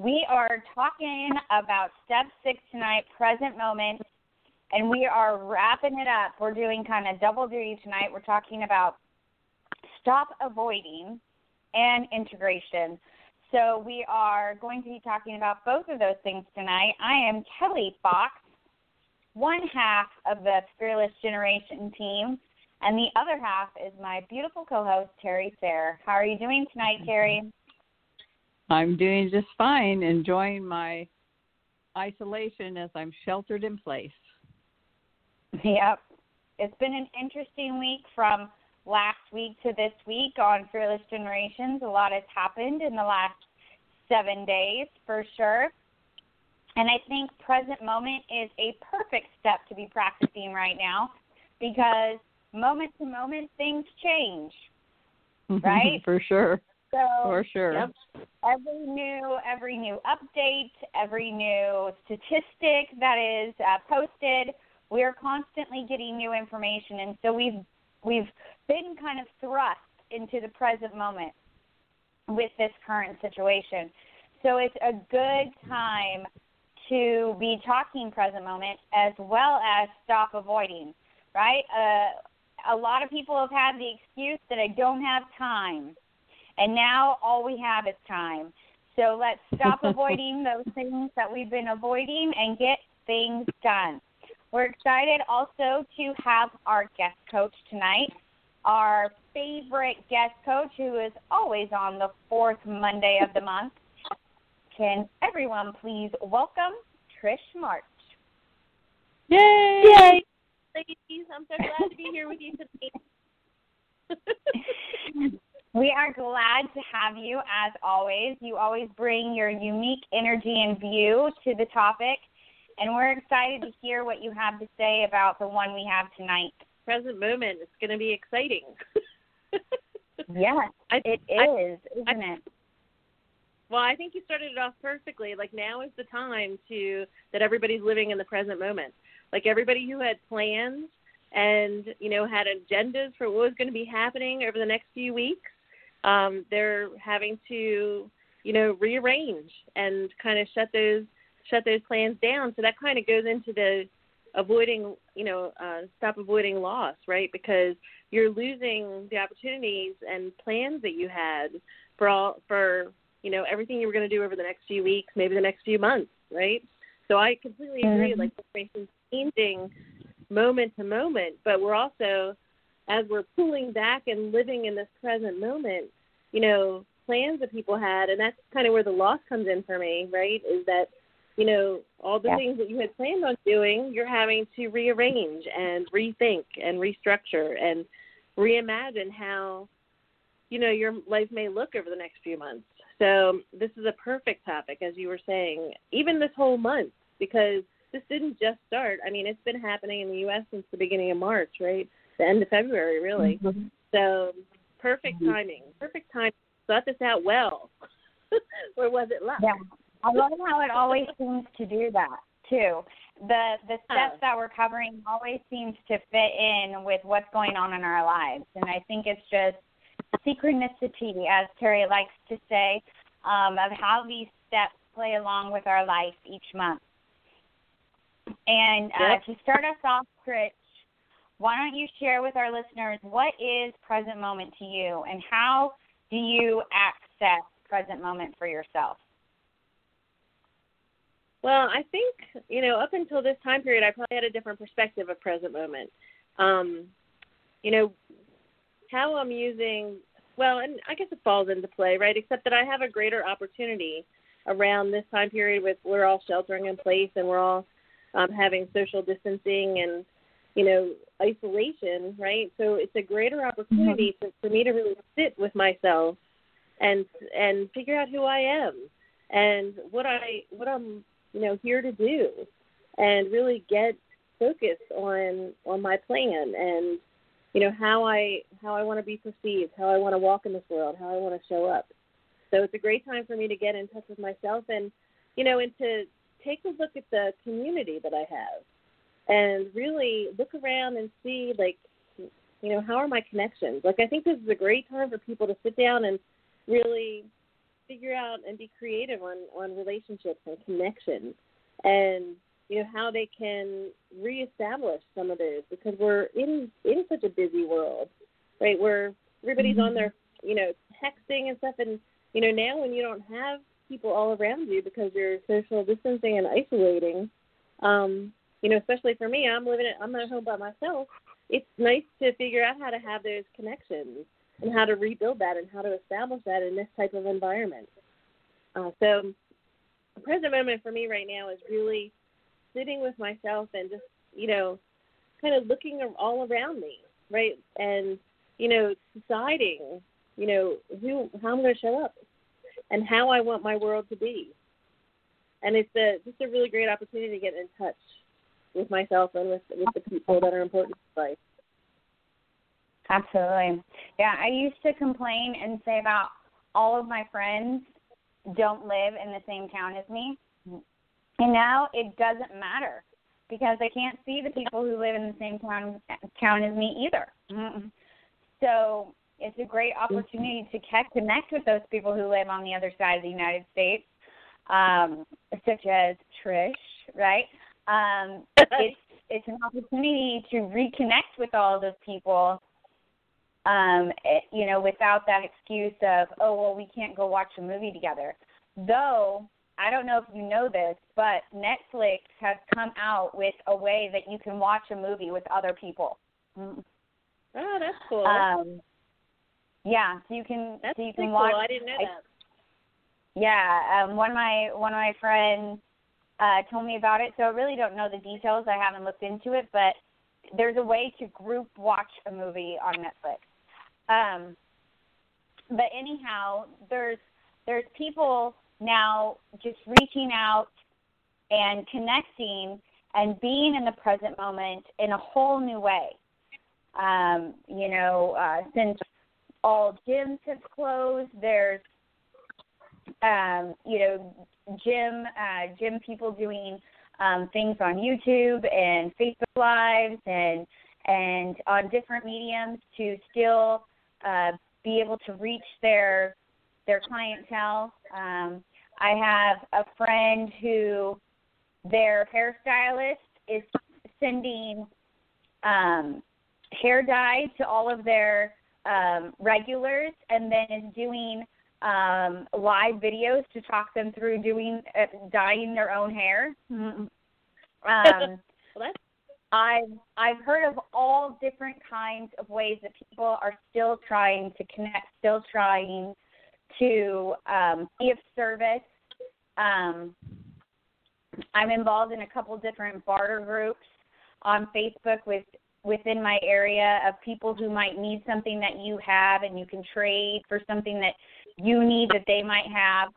We are talking about step six tonight, present moment, and we are wrapping it up. We're doing kind of double duty tonight. We're talking about stop avoiding and integration. So we are going to be talking about both of those things tonight. I am Kelly Fox, one half of the Fearless Generation team, and the other half is my beautiful co-host Terry Fair. How are you doing tonight, Terry? I'm doing just fine, enjoying my isolation as I'm sheltered in place. Yep. It's been an interesting week from last week to this week on Fearless Generations. A lot has happened in the last seven days for sure. And I think present moment is a perfect step to be practicing right now because moment to moment things change. Right? For sure. So For sure. Yep. Every new every new update, every new statistic that is uh, posted, we are constantly getting new information, and so we've we've been kind of thrust into the present moment with this current situation. So it's a good time to be talking present moment as well as stop avoiding, right? Uh, a lot of people have had the excuse that I don't have time. And now all we have is time. So let's stop avoiding those things that we've been avoiding and get things done. We're excited also to have our guest coach tonight, our favorite guest coach who is always on the fourth Monday of the month. Can everyone please welcome Trish March? Yay! Yay! Ladies, I'm so glad to be here with you today. We are glad to have you as always. You always bring your unique energy and view to the topic, and we're excited to hear what you have to say about the one we have tonight. Present moment. It's going to be exciting. Yes, I, it I- is, isn't it? well, I think you started it off perfectly. Like now is the time to that everybody's living in the present moment. Like everybody who had plans and you know had agendas for what was going to be happening over the next few weeks, um, they're having to you know rearrange and kind of shut those shut those plans down. So that kind of goes into the avoiding you know uh, stop avoiding loss, right? Because you're losing the opportunities and plans that you had for all for you know everything you were going to do over the next few weeks, maybe the next few months, right? So I completely agree. Mhm. Like information's changing moment to moment, but we're also as we're pulling back and living in this present moment, you know, plans that people had, and that's kind of where the loss comes in for me, right? Is that you know all the Yeah. things that you had planned on doing, you're having to rearrange and rethink and restructure and reimagine how you know your life may look over the next few months. So this is a perfect topic, as you were saying, even this whole month, because this didn't just start. I mean, it's been happening in the U.S. since the beginning of March, right? The end of February, really. Mm-hmm. So perfect timing. Perfect time. Thought this out well. or was it luck? Yeah, I love how it always seems to do that too. The the steps Oh. that we're covering always seems to fit in with what's going on in our lives, and I think it's just synchronicity, as Terry likes to say, um, of how these steps play along with our life each month. And uh, Yep. to start us off, Trish, why don't you share with our listeners what is present moment to you, and how do you access present moment for yourself? Well, I think you know up until this time period, I probably had a different perspective of present moment. Um, you know how I'm using. Well, and I guess it falls into play, right? Except that I have a greater opportunity around this time period with we're all sheltering in place and we're all um, having social distancing and you know isolation, right? So it's a greater opportunity mm-hmm. for, for me to really sit with myself and and figure out who I am and what I what I'm you know here to do and really get focused on on my plan and you know how I how I want to be perceived, how I want to walk in this world, how I want to show up. So it's a great time for me to get in touch with myself and you know and to take a look at the community that I have and really look around and see like you know how are my connections like i think this is a great time for people to sit down and really figure out and be creative on on relationships and connections and you know how they can reestablish some of those because we're in in such a busy world right where everybody's mm-hmm. on their you know texting and stuff and you know now when you don't have people all around you because you're social distancing and isolating um you know especially for me i'm living it. i'm at home by myself it's nice to figure out how to have those connections and how to rebuild that and how to establish that in this type of environment. Uh, so, the present moment for me right now is really sitting with myself and just, you know, kind of looking all around me, right? And, you know, deciding, you know, who, how I'm going to show up and how I want my world to be. And it's a, just a really great opportunity to get in touch with myself and with with the people that are important in life. Absolutely. Yeah, I used to complain and say about all of my friends don't live in the same town as me. And now it doesn't matter because I can't see the people who live in the same town town as me either. So it's a great opportunity to connect with those people who live on the other side of the United States, um, such as Trish, right? um, it's it's an opportunity to reconnect with all those people. Um, it, you know, without that excuse of, oh well, we can't go watch a movie together. Though I don't know if you know this, but Netflix has come out with a way that you can watch a movie with other people. Oh, that's cool. Um, yeah, so you can that's so you can cool. watch. I didn't know that. Yeah, um, one of my one of my friends uh, told me about it. So I really don't know the details. I haven't looked into it, but there's a way to group watch a movie on Netflix. Um, but anyhow, there's there's people now just reaching out and connecting and being in the present moment in a whole new way. Um, you know, uh, since all gyms have closed, there's um, you know gym uh, gym people doing um, things on YouTube and Facebook Lives and and on different mediums to still uh, be able to reach their their clientele. Um, I have a friend who their hairstylist is sending um, hair dye to all of their um, regulars and then is doing um, live videos to talk them through doing uh, dyeing their own hair. Mm-hmm. Um, well, I've I've heard of all different kinds of ways that people are still trying to connect, still trying to um, be of service. Um, I'm involved in a couple different barter groups on Facebook with within my area of people who might need something that you have and you can trade for something that you need that they might have.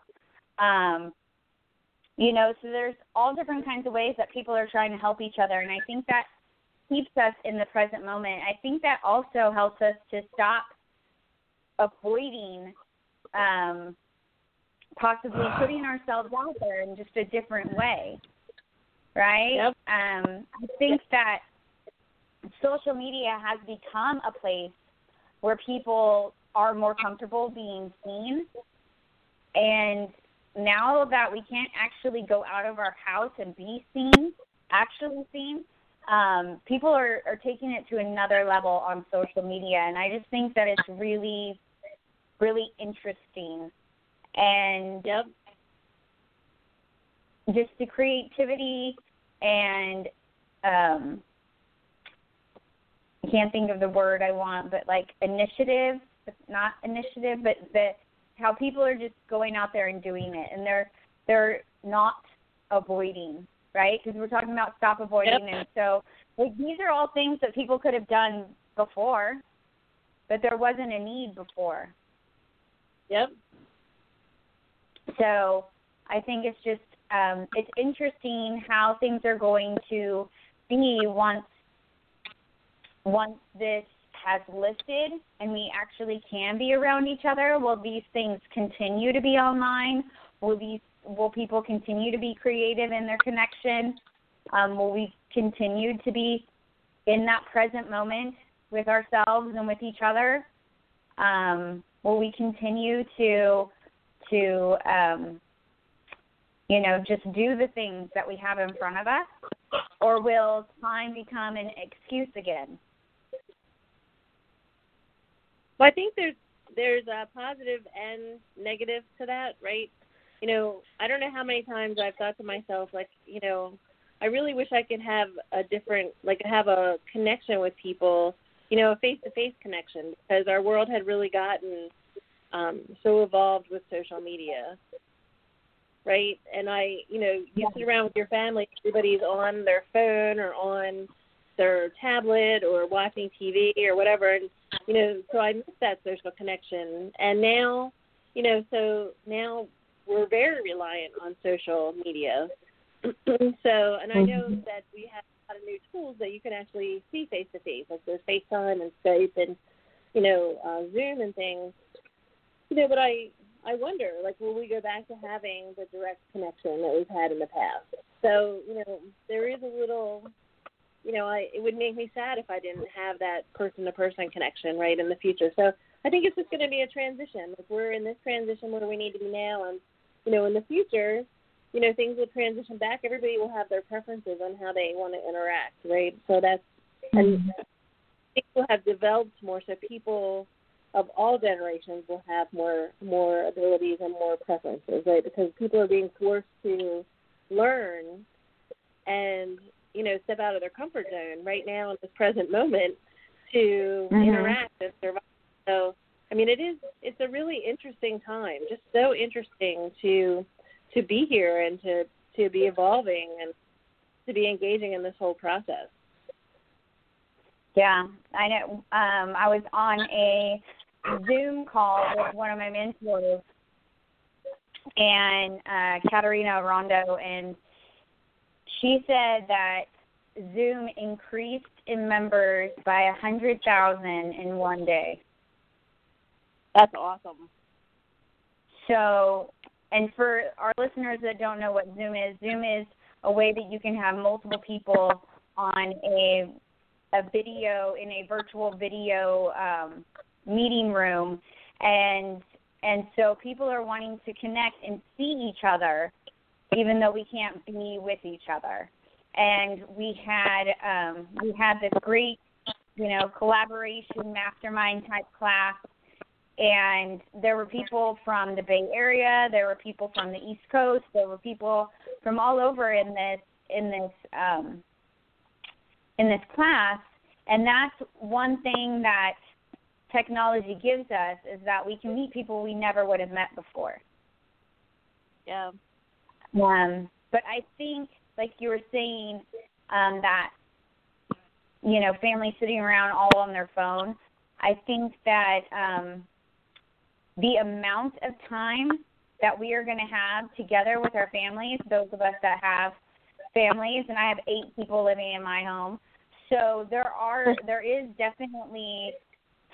Um, you know, so there's all different kinds of ways that people are trying to help each other, and I think that keeps us in the present moment. I think that also helps us to stop avoiding um, possibly putting ourselves out there in just a different way, right? Yep. Um, I think that social media has become a place where people are more comfortable being seen. And now that we can't actually go out of our house and be seen, actually seen, um, people are, are taking it to another level on social media. And I just think that it's really, really interesting. And yep. just the creativity and um, I can't think of the word I want, but like initiative not initiative, but the how people are just going out there and doing it, and they're they're not avoiding, right? Because we're talking about stop avoiding, yep. and so like, these are all things that people could have done before, but there wasn't a need before. Yep. So I think it's just um, it's interesting how things are going to be once once this has lifted and we actually can be around each other. Will these things continue to be online? Will these will people continue to be creative in their connection? Um, will we continue to be in that present moment with ourselves and with each other? Um, will we continue to to um, you know just do the things that we have in front of us, or will time become an excuse again? Well, I think there's there's a positive and negative to that, right? You know, I don't know how many times I've thought to myself, like, you know, I really wish I could have a different, like, have a connection with people, you know, a face-to-face connection, because our world had really gotten um, so evolved with social media, right? And I, you know, you sit around with your family, everybody's on their phone or on their tablet or watching TV or whatever, and you know, so I miss that social connection. And now, you know, so now we're very reliant on social media. so, and I know Mm-hmm. that we have a lot of new tools that you can actually see face to face, like there's FaceTime and Skype and you know uh, Zoom and things. You know, but I I wonder, like, will we go back to having the direct connection that we've had in the past? So, you know, there is a little you know, I it would make me sad if I didn't have that person to person connection right in the future. So I think it's just going to be a transition. Like we're in this transition where we need to be now, and you know, in the future, you know, things will transition back. Everybody will have their preferences on how they want to interact, right? So that's and mm-hmm. things will have developed more, so people of all generations will have more more abilities and more preferences, right? Because people are being forced to learn and you know step out of their comfort zone right now in this present moment to Mhm. interact and survive. So I mean it is it's a really interesting time, just so interesting to to be here and to to be evolving and to be engaging in this whole process. Yeah, I know. Um, I was on a Zoom call with one of my mentors, and uh, Katarina Rondo, and she said that Zoom increased in members by a hundred thousand in one day. That's awesome. So, and for our listeners that don't know what Zoom is, Zoom is a way that you can have multiple people on a a video in a virtual video um, meeting room, and and so people are wanting to connect and see each other, even though we can't be with each other. And we had um, we had this great, you know, collaboration mastermind type class and there were people from the Bay Area, there were people from the East Coast, there were people from all over in this in this um, in this class, and that's one thing that technology gives us is that we can meet people we never would have met before. Yeah. Um, but I think, like you were saying, um, that you know, families sitting around all on their phone. I think that um, the amount of time that we are going to have together with our families, those of us that have families, and I have eight people living in my home. So there are there is definitely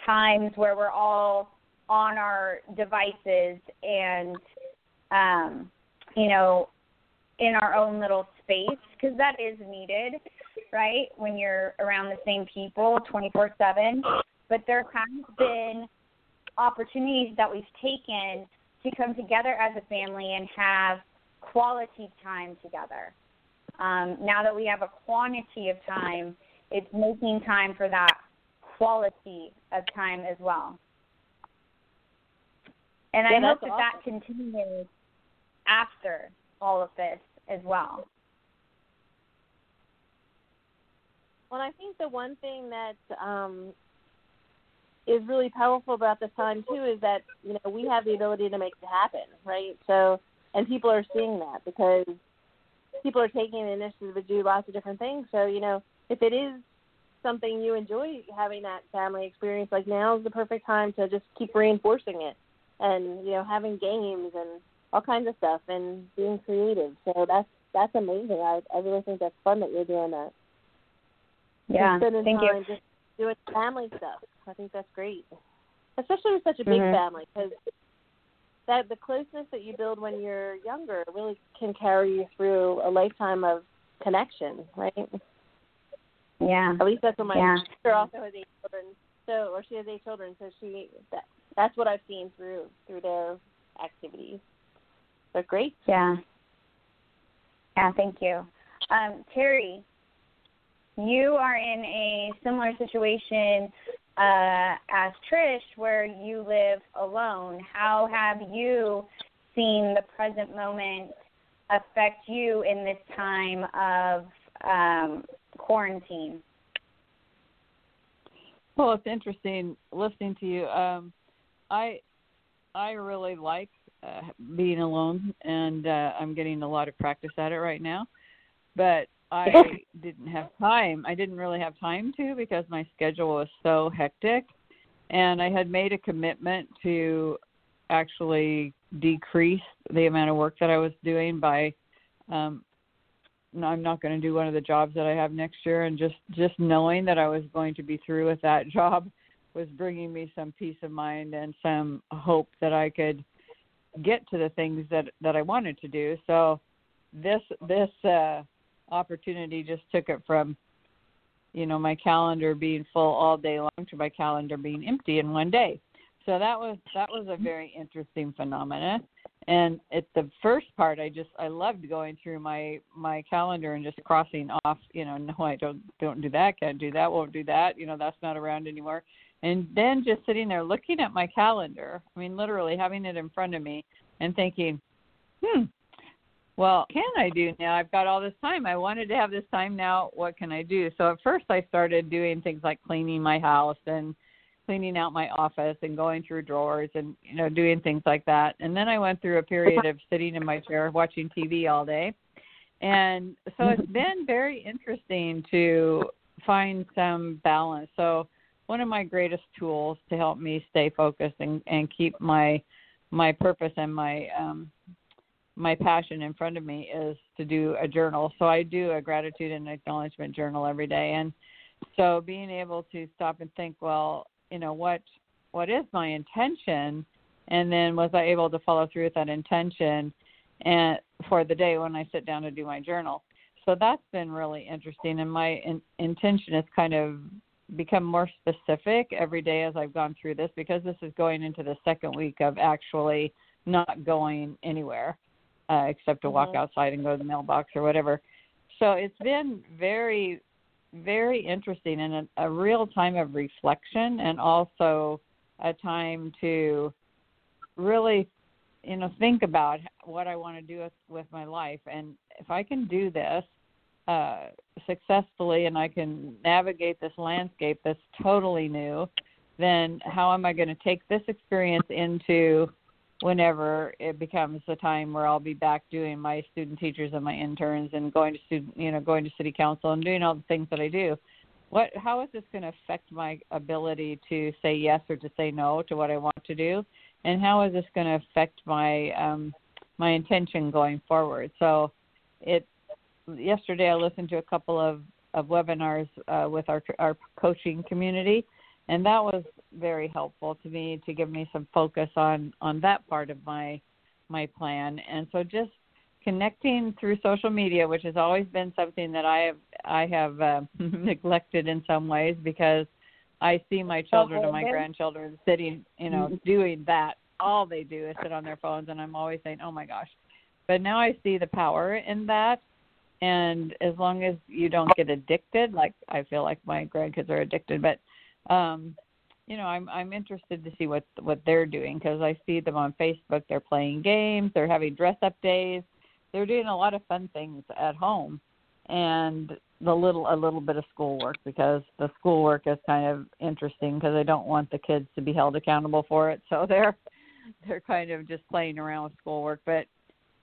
times where we're all on our devices and um, you know in our own little space because that is needed, right? When you're around the same people 24/7. But there has been opportunities that we've taken to come together as a family and have quality time together. Um, now that we have a quantity of time, it's making time for that quality of time as well. And I hope that that continues after all of this as well. Well, I think the one thing that um, is really powerful about this time too is that you know we have the ability to make it happen, right? So, and people are seeing that because people are taking the initiative to do lots of different things. So, you know, if it is something you enjoy having that family experience, like now is the perfect time to just keep reinforcing it, and you know, having games and all kinds of stuff and being creative. So that's that's amazing. I I really think that's fun that you're doing that. Yeah, thank you. just doing family stuff. I think that's great, especially with such a big Mhm. family because that the closeness that you build when you're younger really can carry you through a lifetime of connection, right? Yeah. At least that's what my Yeah. sister also has eight children. So, or she has eight children, so she that that's what I've seen through through their activities. They're great. Yeah. Yeah, thank you. Um, Terry, you are in a similar situation uh, as Trish where you live alone. How have you seen the present moment affect you in this time of um, quarantine? Well, it's interesting listening to you. Um, I I really like uh, being alone, and uh, I'm getting a lot of practice at it right now. But I didn't have time. I didn't really have time to because my schedule was so hectic, and I had made a commitment to actually decrease the amount of work that I was doing by um, no, I'm not going to do one of the jobs that I have next year, and just just knowing that I was going to be through with that job was bringing me some peace of mind and some hope that I could get to the things that that I wanted to do. So this this uh, opportunity just took it from you know my calendar being full all day long to my calendar being empty in one day. So that was that was a very interesting phenomena and at the first part i just i loved going through my my calendar and just crossing off you know no i don't don't do that can't do that won't do that you know that's not around anymore and then just sitting there looking at my calendar i mean literally having it in front of me and thinking hmm well can i do now? I've got all this time. I wanted to have this time now. What can i do? So at first i started doing things like cleaning my house and cleaning out my office and going through drawers and you know doing things like that. And then i went through a period of sitting in my chair watching tv all day. And so it's been very interesting to find some balance. So one of my greatest tools to help me stay focused and and keep my my purpose and my um my passion in front of me is to do a journal. So i do a gratitude and acknowledgement journal every day. And so being able to stop and think well you know what what is my intention? And then was i able to follow through with that intention and for the day when i sit down to do my journal. So that's been really interesting. And my in, intention is kind of become more specific every day as i've gone through this because this is going into the second week of actually not going anywhere uh, except to walk Mhm. outside and go to the mailbox or whatever so it's been very very interesting and a, a real time of reflection and also a time to really you know think about what I want to do with, with my life and if I can do this uh successfully and I can navigate this landscape that's totally new then how am I going to take this experience into whenever it becomes the time where I'll be back doing my student teachers and my interns and going to student you know going to city council and doing all the things that I do? What how is this going to affect my ability to say yes or to say no to what I want to do? And how is this going to affect my um my intention going forward? So it yesterday I listened to a couple of of webinars uh, with our our coaching community and that was very helpful to me to give me some focus on on that part of my my plan. And so just connecting through social media which has always been something that i have i have uh, neglected in some ways because i see my children and my grandchildren sitting you know doing that. All they do is sit on their phones and i'm always saying oh my gosh. But now i see the power in that and as long as you don't get addicted like i feel like my grandkids are addicted but um you know i'm i'm interested to see what what they're doing because i see them on facebook they're playing games they're having dress up days they're doing a lot of fun things at home and the little a little bit of schoolwork because the schoolwork is kind of interesting because i don't want the kids to be held accountable for it so they're they're kind of just playing around with schoolwork but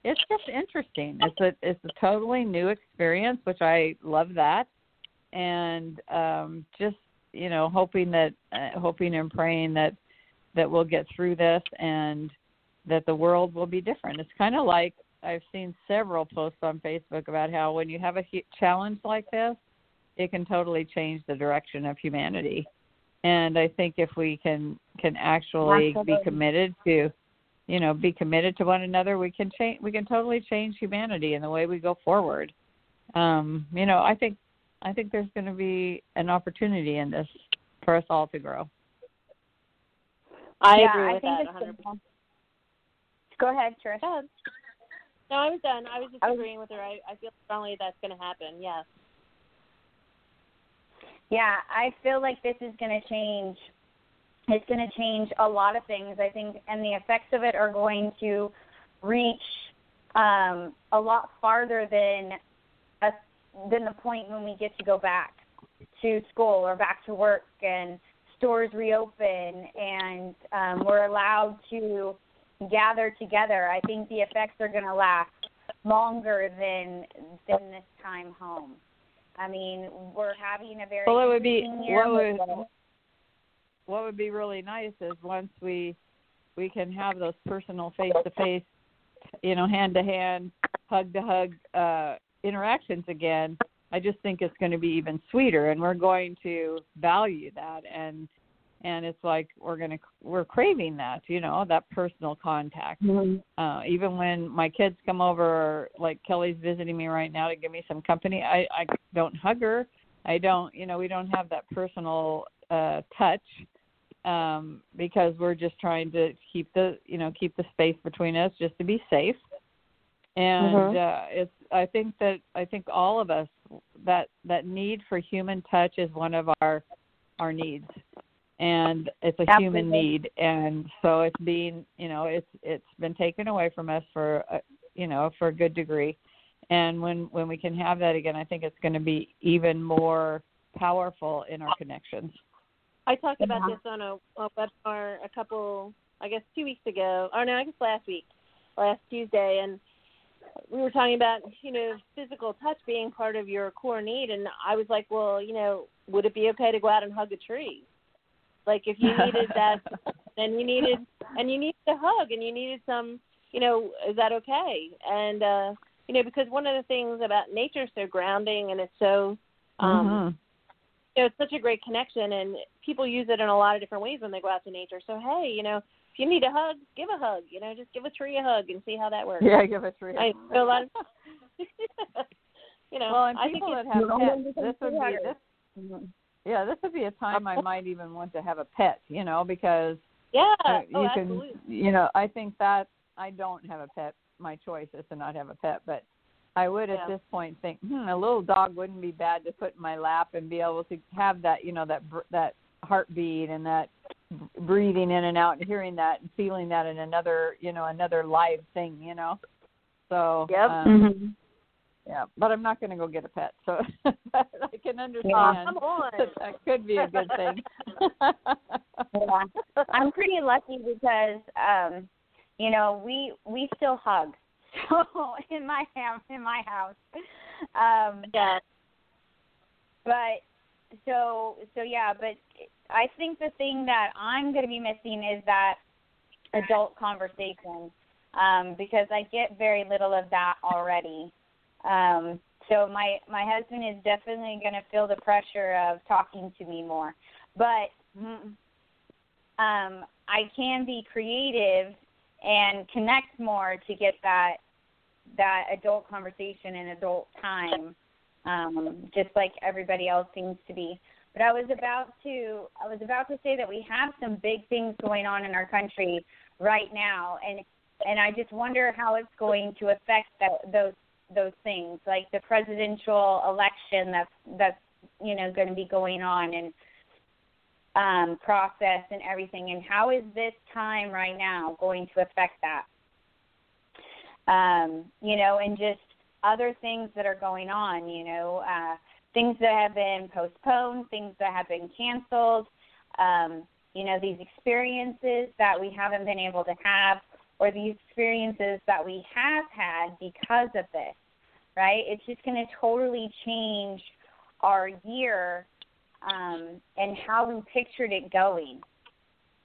it's just interesting it's a it's a totally new experience which i love that and um just you know hoping that uh, hoping and praying that that we'll get through this and that the world will be different. It's kind of like I've seen several posts on Facebook about how when you have a challenge like this, it can totally change the direction of humanity. And I think if we can can actually Absolutely. be committed to, you know, be committed to one another, we can change. We can totally change humanity in the way we go forward. Um, you know, I think I think there's going to be an opportunity in this for us all to grow. I yeah, agree I with think that it's 100. percent Go ahead, Trish. No, I was done. I was just I was- agreeing with her. I, I feel strongly that's going to happen. Yes. Yeah, I feel like this is going to change. It's going to change a lot of things, I think, and the effects of it are going to reach um, a lot farther than a, than the point when we get to go back to school or back to work and stores reopen and um, we're allowed to gather together. I think the effects are going to last longer than than this time home. I mean, we're having a very Well, it would be what would what would be really nice is once we we can have those personal face to face, you know, hand to hand, hug to hug uh interactions again. I just think it's going to be even sweeter, and we're going to value that, and and it's like we're gonna we're craving that, you know, that personal contact. uh even when my kids come over like Kelly's visiting me right now to give me some company, I I don't hug her. I don't, you know, we don't have that personal uh touch um because we're just trying to keep the, you know, keep the space between us just to be safe. And uh it's I think that I think all of us that that need for human touch is one of our our needs. And it's a human need. And so it's being you know it's it's been taken away from us for a, you know for a good degree. And when when we can have that again i think it's going to be even more powerful in our connections I talked about Yeah. this on a, a webinar a couple, I guess, two weeks ago. Or no, I guess last week, last Tuesday, and we were talking about you know physical touch being part of your core need, and I was like, well, you know, would it be okay to go out and hug a tree? Like if you needed that, then you needed, and you needed a hug, and you needed some, you know, is that okay? And uh, you know, because one of the things about nature is so grounding, and it's so um Mhm. You know, it's such a great connection, and people use it in a lot of different ways when they go out to nature. So hey, you know, if you need a hug, give a hug. You know, just give a tree a hug and see how that works. yeah give it three I know a lot of, you know, well and I think people that it's, have pets this would be this yeah this would be a time i might even want to have a pet you know because yeah, uh, oh, you absolutely. can you know i think that i don't have a pet my choice is to not have a pet but i would at this point think hmm, a little dog wouldn't be bad to put in my lap and be able to have that you know that br- that heartbeat and that breathing in and out and hearing that and feeling that in another you know another live thing you know so Yep. um, Mm-hmm. yeah but i'm not going to go get a pet so i can understand Oh, come on. that that could be a good thing Yeah. I'm pretty lucky because um you know, we we still hug. So in my house in my house. Um Yeah, but so so yeah, but I think the thing that I'm going to be missing is that adult conversation um because I get very little of that already. Um so my my husband is definitely going to feel the pressure of talking to me more. But mm, um I can be creative and connect more to get that that adult conversation and adult time um, just like everybody else seems to be. But I was about to I was about to say that we have some big things going on in our country right now, and and I just wonder how it's going to affect that, those those things, like the presidential election that's that's you know going to be going on and um, process and everything, and how is this time right now going to affect that? Um, you know, and just other things that are going on, you know, uh, things that have been postponed, things that have been canceled, um, you know, these experiences that we haven't been able to have, or these experiences that we have had because of this, right? It's just going to totally change our year um, and how we pictured it going,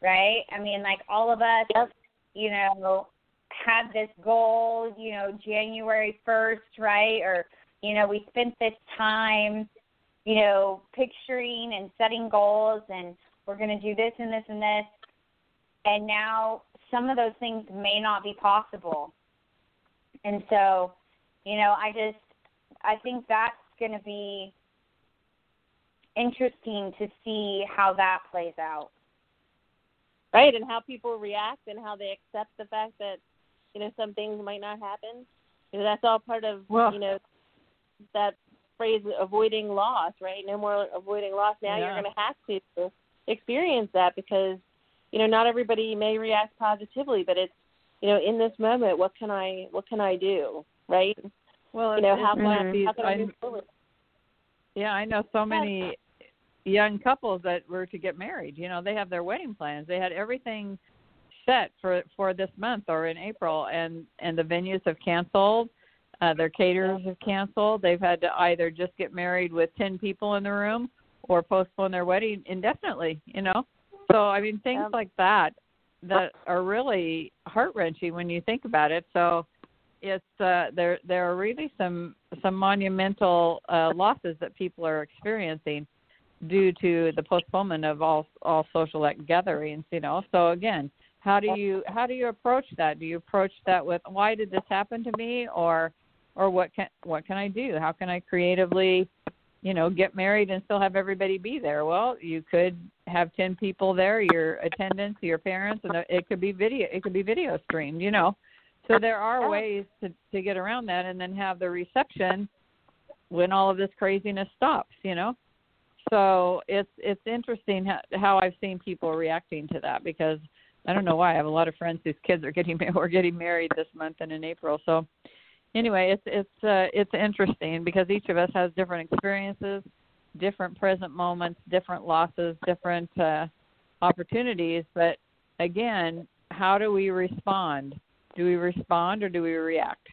right? I mean, like all of us, Yep. you know, had this goal, you know, January 1st, right? Or, you know, we spent this time, you know, picturing and setting goals and we're going to do this and this and this. And now some of those things may not be possible. And so, you know, I just, I think that's going to be interesting to see how that plays out. Right, and how people react and how they accept the fact that you know some things might not happen. You know, that's all part of well, you know that phrase avoiding loss, right? No more avoiding loss. Now yeah. you're going to have to experience that because you know not everybody may react positively, but it's you know in this moment what can I what can I do, right? Well, you know how can, I, how can I, I move forward? Yeah, I know so many young couples that were to get married. You know, they have their wedding plans. They had everything set for for this month or in April, and and the venues have canceled. Uh, their caterers have canceled. They've had to either just get married with ten people in the room or postpone their wedding indefinitely. You know, so I mean things like that that are really heart wrenching when you think about it. So it's uh, there there are really some some monumental uh, losses that people are experiencing due to the postponement of all all social gatherings you know so again how do you how do you approach that? Do you approach that with why did this happen to me? Or or what can what can i do? How can i creatively you know get married and still have everybody be there? Well you could have 10 people there your attendants your parents and it could be video it could be video streamed you know? So there are ways to to get around that and then have the reception when all of this craziness stops you know? So it's it's interesting how, how I've seen people reacting to that because I don't know why I have a lot of friends whose kids are getting were getting married this month and in April. So anyway, it's it's uh, it's interesting because each of us has different experiences, different present moments, different losses, different uh, opportunities. But again, how do we respond? Do we respond or do we react?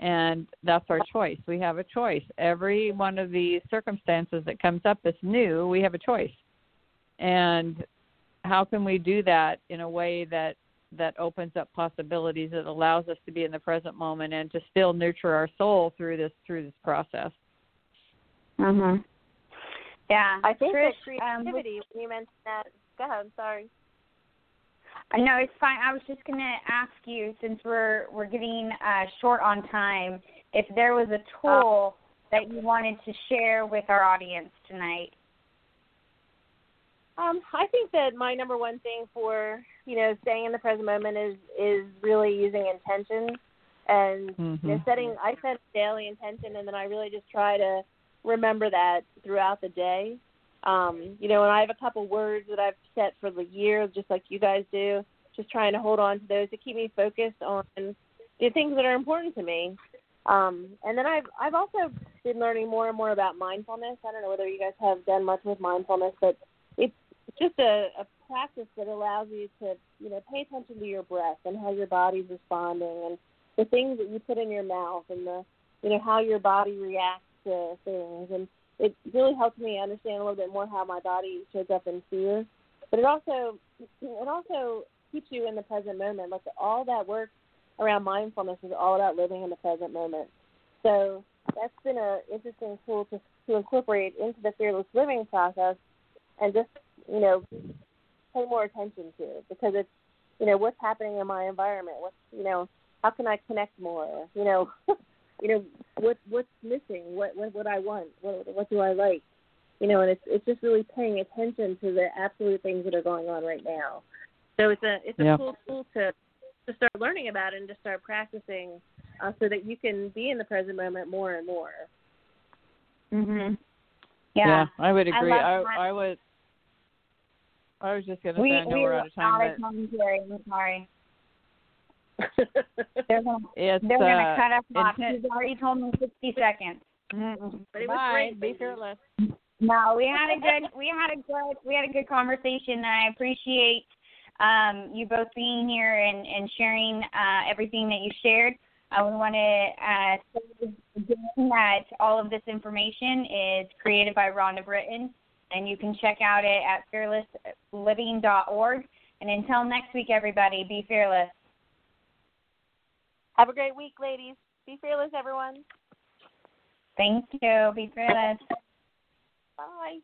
and that's our choice. We have a choice. Every one of these circumstances that comes up that's new, we have a choice. And how can we do that in a way that that opens up possibilities that allows us to be in the present moment and to still nurture our soul through this through this process. Mhm. Yeah. I think Trish, that um, creativity. when you mentioned that. Go ahead. I'm sorry. No, it's fine. I was just gonna ask you since we're we're getting uh, short on time, if there was a tool that you wanted to share with our audience tonight. Um, I think that my number one thing for you know staying in the present moment is is really using intention and you know setting. I set daily intention, and then I really just try to remember that throughout the day. Um, you know, and I have a couple words that I've set for the year, just like you guys do. Just trying to hold on to those to keep me focused on the things that are important to me. Um, and then I've I've also been learning more and more about mindfulness. I don't know whether you guys have done much with mindfulness, but just a, a practice that allows you to you know pay attention to your breath and how your body's responding and the things that you put in your mouth and the you know how your body reacts to things and it really helps me understand a little bit more how my body shows up in fear. But it also it also keeps you in the present moment. Like all that work around mindfulness is all about living in the present moment. So that's been an interesting tool to to incorporate into the fearless living process and just, you know, pay more attention to because it's you know, what's happening in my environment, what's you know, how can I connect more? You know you know what what's missing what what what i want what what do i like you know and it's it's just really paying attention to the absolute things that are going on right now so it's a it's a Yeah. cool tool to to start learning about it and to start practicing uh, so that you can be in the present moment more and more Mhm. Yeah. I would agree. love I. I, would I was just gonna We say I know we we're were out of time, but commentary. I'm sorry. They're gonna they're gonna uh, cut us off. intent- He's already told me sixty seconds. Mm-mm. but it was Bye. great Be fearless. No, we had a good we had a good we had a good conversation and I appreciate um you both being here and, and sharing uh everything that you shared. I would want to uh say again that all of this information is created by Rhonda Britten and you can check out it at fearlessliving.org. And until next week, everybody, be fearless. Have a great week, ladies. Be fearless, everyone. Thank you. Be fearless. Bye.